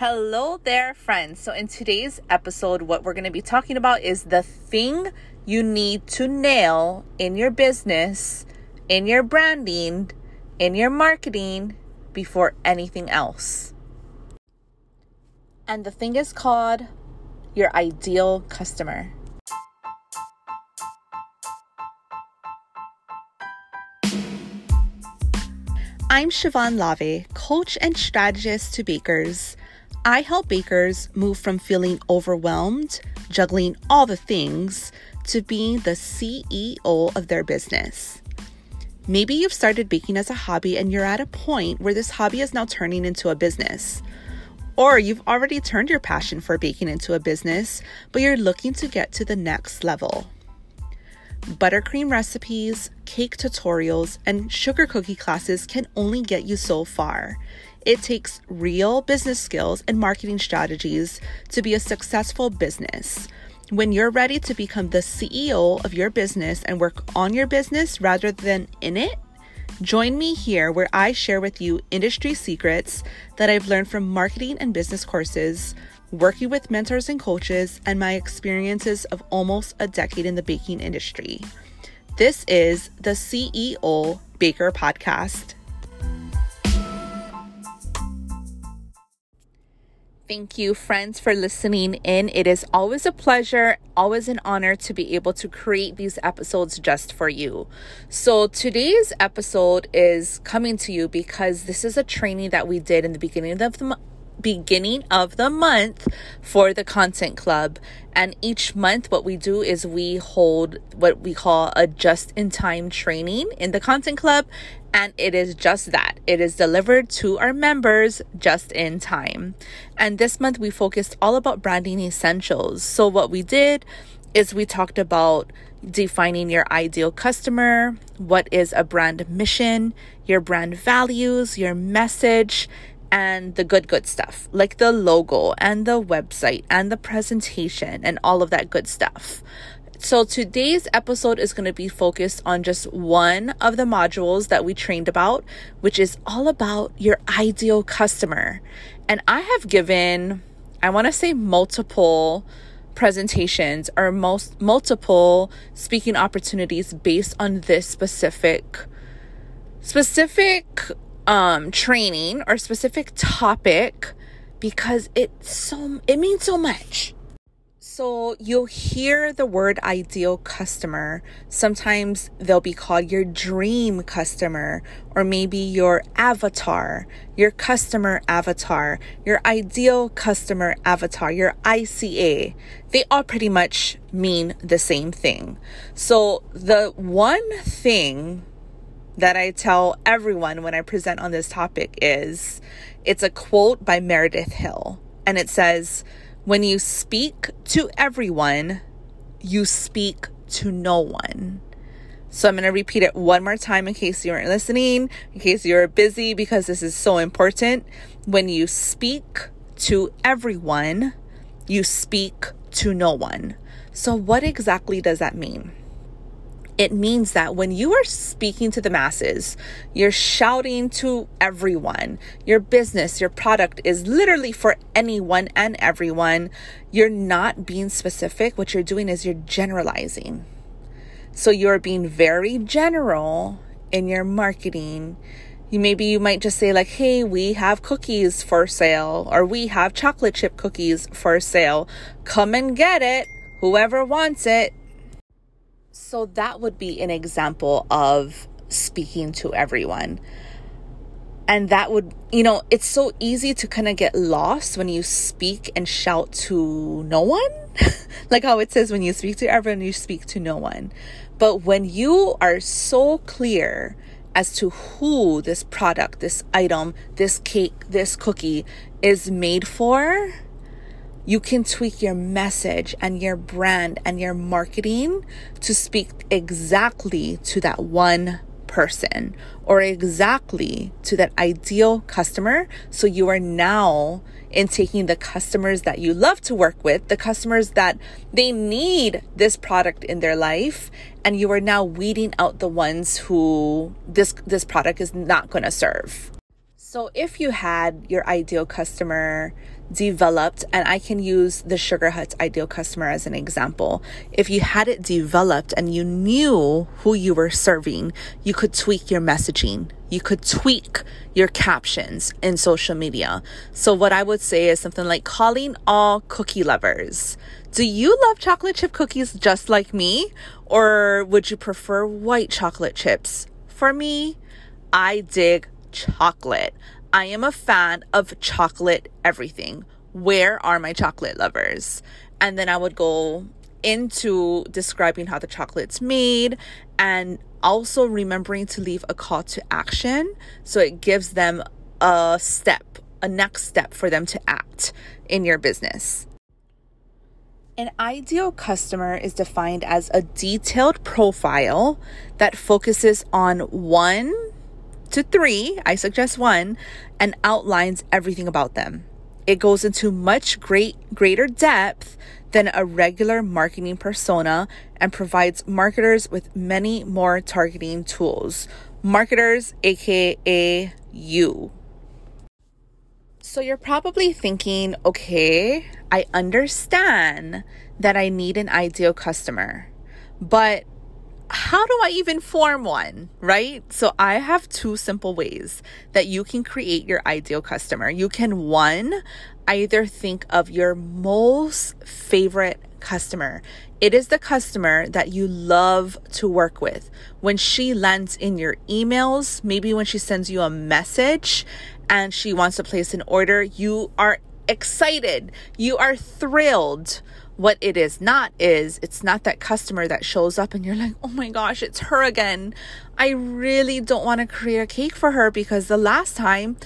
Hello there, friends. So, in today's episode, what we're going to be talking about is the thing you need to nail in your business, in your branding, in your marketing before anything else. And the thing is called your ideal customer. I'm Siobhan Lave, coach and strategist to bakers. I help bakers move from feeling overwhelmed, juggling all the things, to being the CEO of their business. Maybe you've started baking as a hobby and you're at a point where this hobby is now turning into a business. Or you've already turned your passion for baking into a business, but you're looking to get to the next level. Buttercream recipes, cake tutorials, and sugar cookie classes can only get you so far. It takes real business skills and marketing strategies to be a successful business. When you're ready to become the CEO of your business and work on your business rather than in it, join me here where I share with you industry secrets that I've learned from marketing and business courses, working with mentors and coaches, and my experiences of almost a decade in the baking industry. This is the CEO Baker Podcast. Thank you, friends, for listening in. It is always a pleasure, always an honor to be able to create these episodes just for you. So, today's episode is coming to you because this is a training that we did in the beginning of the beginning of the month for the content club. And each month, what we do is we hold what we call a just in time training in the content club. And it is just that it is delivered to our members just in time. And this month, we focused all about branding essentials. So, what we did is we talked about defining your ideal customer, what is a brand mission, your brand values, your message, and the good, good stuff, like the logo and the website and the presentation and all of that good stuff. So, today's episode is going to be focused on just one of the modules that we trained about, which is all about your ideal customer. And I have given, I want to say, multiple presentations or most multiple speaking opportunities based on this specific specific um, training or specific topic because it's so it means so much. So you'll hear the word ideal customer. Sometimes they'll be called your dream customer or maybe your avatar, your customer avatar, your ideal customer avatar, your ICA. They all pretty much mean the same thing. So the one thing that I tell everyone when I present on this topic is it's a quote by Meredith Hill. And it says, When you speak to everyone, you speak to no one. So I'm going to repeat it one more time in case you weren't listening, in case you're busy, because this is so important. When you speak to everyone, you speak to no one. So, what exactly does that mean? It means that when you are speaking to the masses, you're shouting to everyone. Your business, your product is literally for anyone and everyone. You're not being specific. What you're doing is you're generalizing. So you're being very general in your marketing. You maybe you might just say like, "Hey, we have cookies for sale or we have chocolate chip cookies for sale. Come and get it. Whoever wants it." So that would be an example of speaking to everyone. And that would, you know, it's so easy to kind of get lost when you speak and shout to no one. like how it says when you speak to everyone, you speak to no one. But when you are so clear as to who this product, this item, this cake, this cookie is made for, you can tweak your message and your brand and your marketing to speak exactly to that one person or exactly to that ideal customer. So you are now in taking the customers that you love to work with, the customers that they need this product in their life, and you are now weeding out the ones who this this product is not going to serve. So, if you had your ideal customer developed, and I can use the Sugar Hut ideal customer as an example. If you had it developed and you knew who you were serving, you could tweak your messaging. You could tweak your captions in social media. So, what I would say is something like calling all cookie lovers. Do you love chocolate chip cookies just like me? Or would you prefer white chocolate chips? For me, I dig chocolate. I am a fan of chocolate everything. Where are my chocolate lovers? And then I would go into describing how the chocolate's made and also remembering to leave a call to action so it gives them a step, a next step for them to act in your business. An ideal customer is defined as a detailed profile that focuses on one to three, I suggest one, and outlines everything about them. It goes into much great greater depth than a regular marketing persona and provides marketers with many more targeting tools. Marketers, aka you. So you're probably thinking, okay, I understand that I need an ideal customer, but how do I even form one, right? So I have two simple ways that you can create your ideal customer. You can one, either think of your most favorite customer. It is the customer that you love to work with. When she lands in your emails, maybe when she sends you a message and she wants to place an order, you are excited. You are thrilled what it is not is it's not that customer that shows up and you're like, oh my gosh, it's her again. I really don't want to create a cake for her because the last time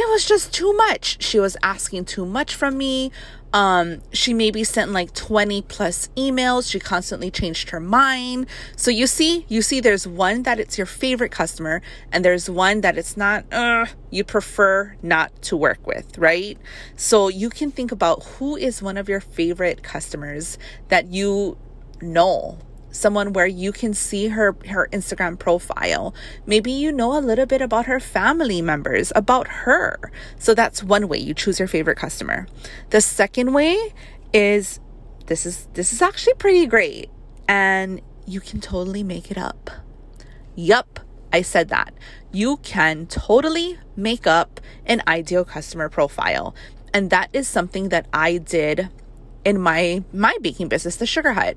it was just too much. She was asking too much from me. Um, she maybe sent like 20 plus emails. She constantly changed her mind. So you see, you see, there's one that it's your favorite customer, and there's one that it's not, uh, you prefer not to work with, right? So you can think about who is one of your favorite customers that you know someone where you can see her her Instagram profile. Maybe you know a little bit about her family members, about her. So that's one way you choose your favorite customer. The second way is this is this is actually pretty great and you can totally make it up. Yup, I said that. You can totally make up an ideal customer profile. And that is something that I did in my my baking business, the Sugar Hut.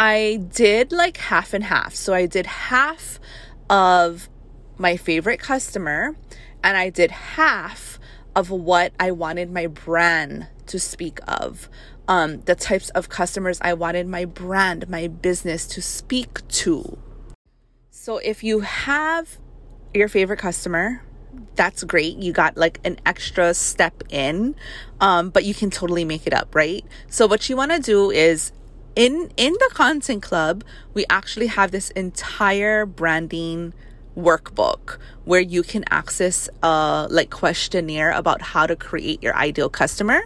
I did like half and half. So I did half of my favorite customer and I did half of what I wanted my brand to speak of. Um, the types of customers I wanted my brand, my business to speak to. So if you have your favorite customer, that's great. You got like an extra step in, um, but you can totally make it up, right? So what you want to do is in in the content club, we actually have this entire branding workbook where you can access a like questionnaire about how to create your ideal customer.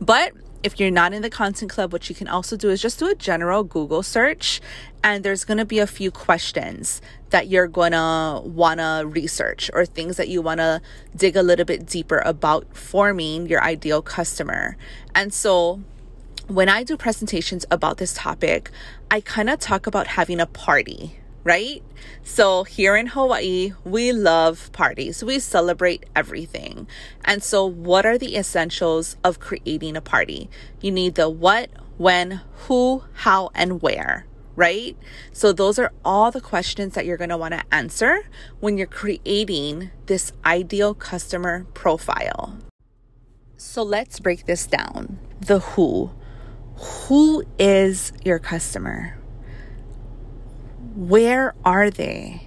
But if you're not in the content club, what you can also do is just do a general Google search and there's going to be a few questions that you're going to want to research or things that you want to dig a little bit deeper about forming your ideal customer. And so when I do presentations about this topic, I kind of talk about having a party, right? So here in Hawaii, we love parties. We celebrate everything. And so what are the essentials of creating a party? You need the what, when, who, how, and where right? So, those are all the questions that you're going to want to answer when you're creating this ideal customer profile. So, let's break this down the who. Who is your customer? Where are they?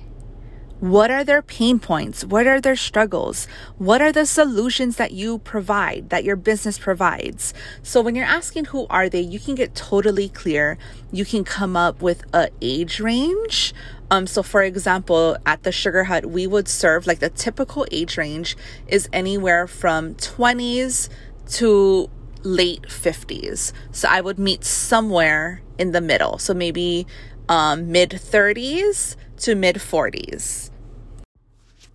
What are their pain points? What are their struggles? What are the solutions that you provide, that your business provides? So when you're asking who are they, you can get totally clear. You can come up with a age range. Um, so for example, at the Sugar Hut, we would serve like the typical age range is anywhere from 20s to late 50s. So I would meet somewhere in the middle. So maybe um, mid 30s to mid 40s.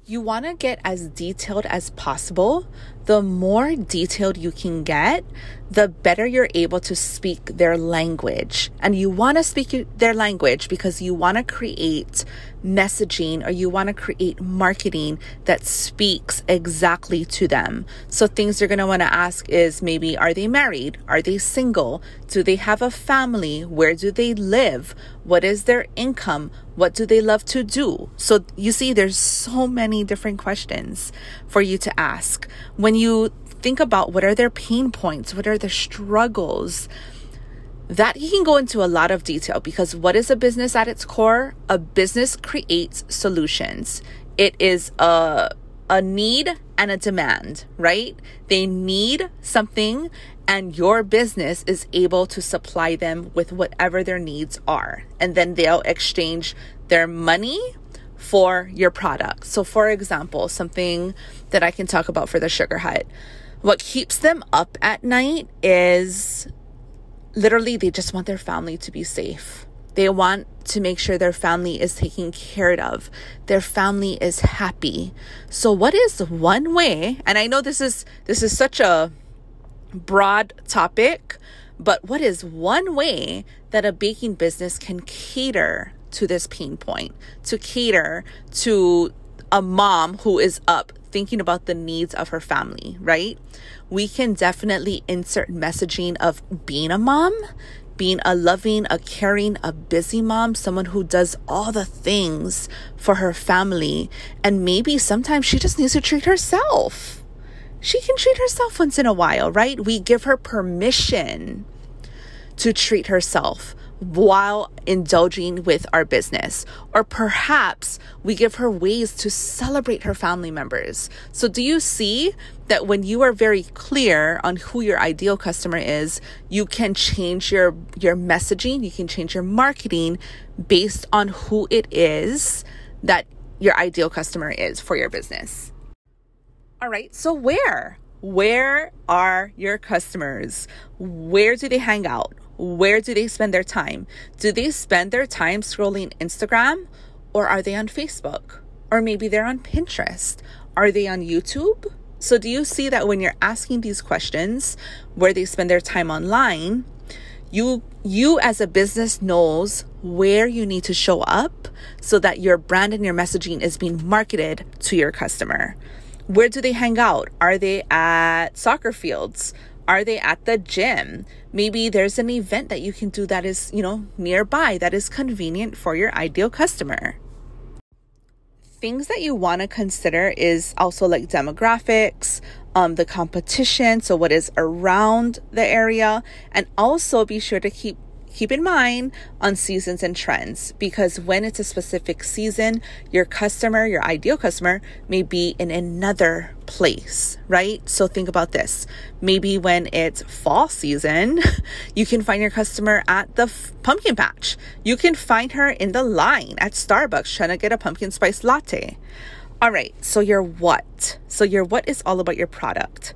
you want to get as detailed as possible. The more detailed you can get, the better you're able to speak their language. And you want to speak their language because you want to create messaging or you want to create marketing that speaks exactly to them. So things you're going to want to ask is maybe are they married? Are they single? Do they have a family? Where do they live? What is their income? What do they love to do? So you see there's so many different questions for you to ask. When you think about what are their pain points, what are their struggles, that he can go into a lot of detail because what is a business at its core? A business creates solutions. It is a a need and a demand, right? They need something and your business is able to supply them with whatever their needs are. And then they'll exchange their money for your product. So for example, something that I can talk about for the Sugar Hut. What keeps them up at night is literally they just want their family to be safe. They want to make sure their family is taken care of. Their family is happy. So what is one way? And I know this is this is such a broad topic, but what is one way that a baking business can cater to this pain point, to cater to a mom who is up thinking about the needs of her family, right? We can definitely insert messaging of being a mom, being a loving, a caring, a busy mom, someone who does all the things for her family. And maybe sometimes she just needs to treat herself. She can treat herself once in a while, right? We give her permission to treat herself while indulging with our business. Or perhaps we give her ways to celebrate her family members. So, do you see that when you are very clear on who your ideal customer is, you can change your, your messaging, you can change your marketing based on who it is that your ideal customer is for your business? All right, so where? Where are your customers? Where do they hang out? Where do they spend their time? Do they spend their time scrolling Instagram or are they on Facebook? Or maybe they're on Pinterest? Are they on YouTube? So, do you see that when you're asking these questions where they spend their time online, you you as a business knows where you need to show up so that your brand and your messaging is being marketed to your customer. Where do they hang out? Are they at soccer fields? Are they at the gym? Maybe there's an event that you can do that is, you know, nearby, that is convenient for your ideal customer. Things that you want to consider is also like demographics, um, the competition, so what is around the area, and also be sure to keep keep in mind on seasons and trends because when it's a specific season, your customer, your ideal customer, may be in another place, right? So think about this. Maybe when it's fall season, you can find your customer at the f- pumpkin patch. You can find her in the line at Starbucks trying to get a pumpkin spice latte. All right, so your what? So your what is all about your product.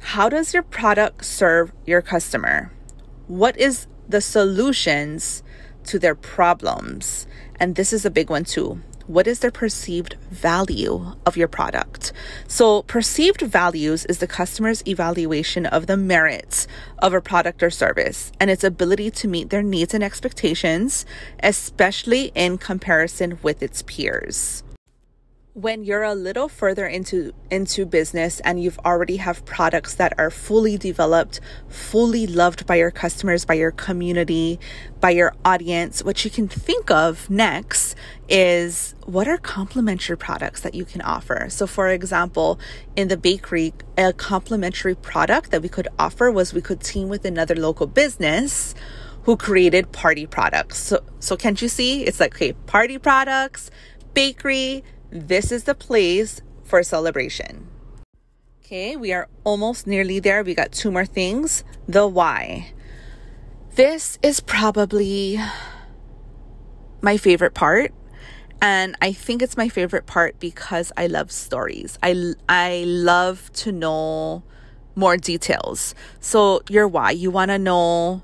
How does your product serve your customer? What is the solutions to their problems. And this is a big one too. What is their perceived value of your product? So, perceived values is the customer's evaluation of the merits of a product or service and its ability to meet their needs and expectations, especially in comparison with its peers when you're a little further into into business and you've already have products that are fully developed fully loved by your customers by your community by your audience what you can think of next is what are complementary products that you can offer? So for example in the bakery a complementary product that we could offer was we could team with another local business who created party products. So so can't you see? It's like okay party products bakery this is the place for celebration. Okay, we are almost nearly there. We got two more things. The why. This is probably my favorite part. And I think it's my favorite part because I love stories. I, I love to know more details. So, your why, you want to know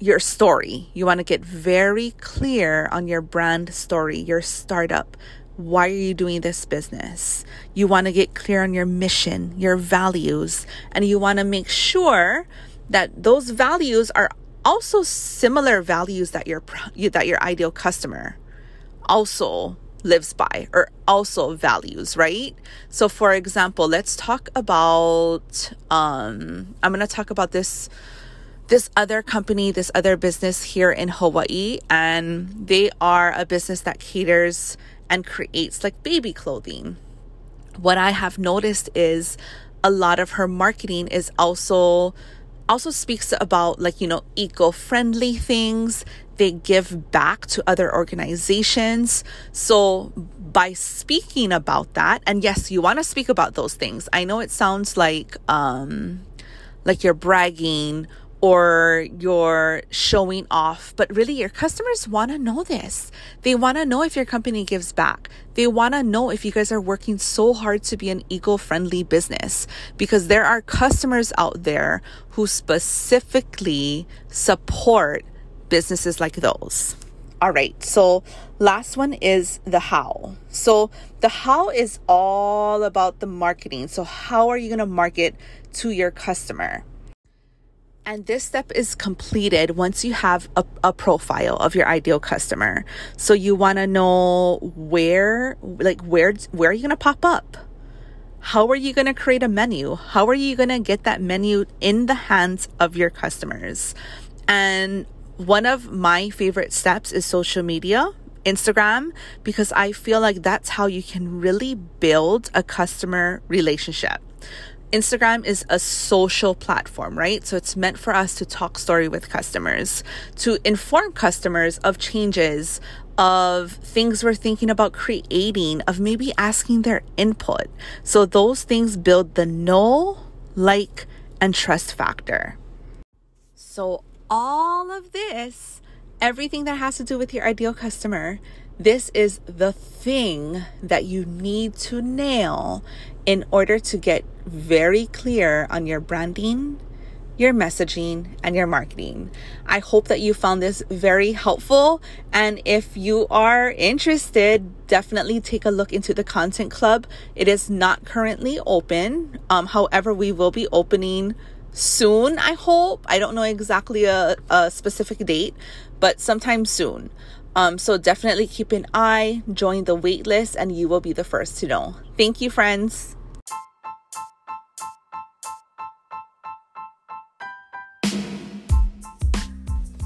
your story. You want to get very clear on your brand story, your startup, why are you doing this business? You want to get clear on your mission, your values, and you want to make sure that those values are also similar values that your that your ideal customer also lives by or also values, right? So for example, let's talk about um I'm going to talk about this this other company, this other business here in Hawaii and they are a business that caters and creates like baby clothing. What I have noticed is a lot of her marketing is also also speaks about like you know eco-friendly things. They give back to other organizations. So by speaking about that and yes you want to speak about those things. I know it sounds like um like you're bragging or you're showing off, but really your customers want to know this. They want to know if your company gives back. They want to know if you guys are working so hard to be an eco friendly business because there are customers out there who specifically support businesses like those. All right, so last one is the how. So, the how is all about the marketing. So, how are you going to market to your customer? And this step is completed once you have a, a profile of your ideal customer. So you want to know where, like, where, where are you going to pop up? How are you going to create a menu? How are you going to get that menu in the hands of your customers? And one of my favorite steps is social media. Instagram because I feel like that's how you can really build a customer relationship. Instagram is a social platform, right? So it's meant for us to talk story with customers, to inform customers of changes, of things we're thinking about creating, of maybe asking their input. So those things build the know, like, and trust factor. So all of this, everything that has to do with your ideal customer, this is the thing that you need to nail in order to get very clear on your branding, your messaging, and your marketing. I hope that you found this very helpful. And if you are interested, definitely take a look into the Content Club. It is not currently open. Um, however, we will be opening soon, I hope. I don't know exactly a, a specific date, but sometime soon. Um, so definitely keep an eye, join the waitlist, and you will be the first to know. Thank you, friends.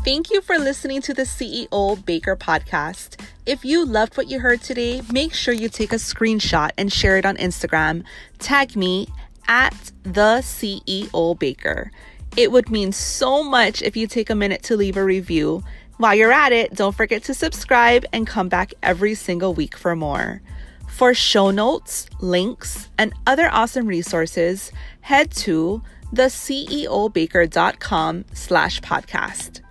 Thank you for listening to the CEO Baker podcast. If you loved what you heard today, make sure you take a screenshot and share it on Instagram. Tag me at the CEO Baker. It would mean so much if you take a minute to leave a review. While you're at it, don't forget to subscribe and come back every single week for more. For show notes, links, and other awesome resources, head to theceobaker.com slash podcast.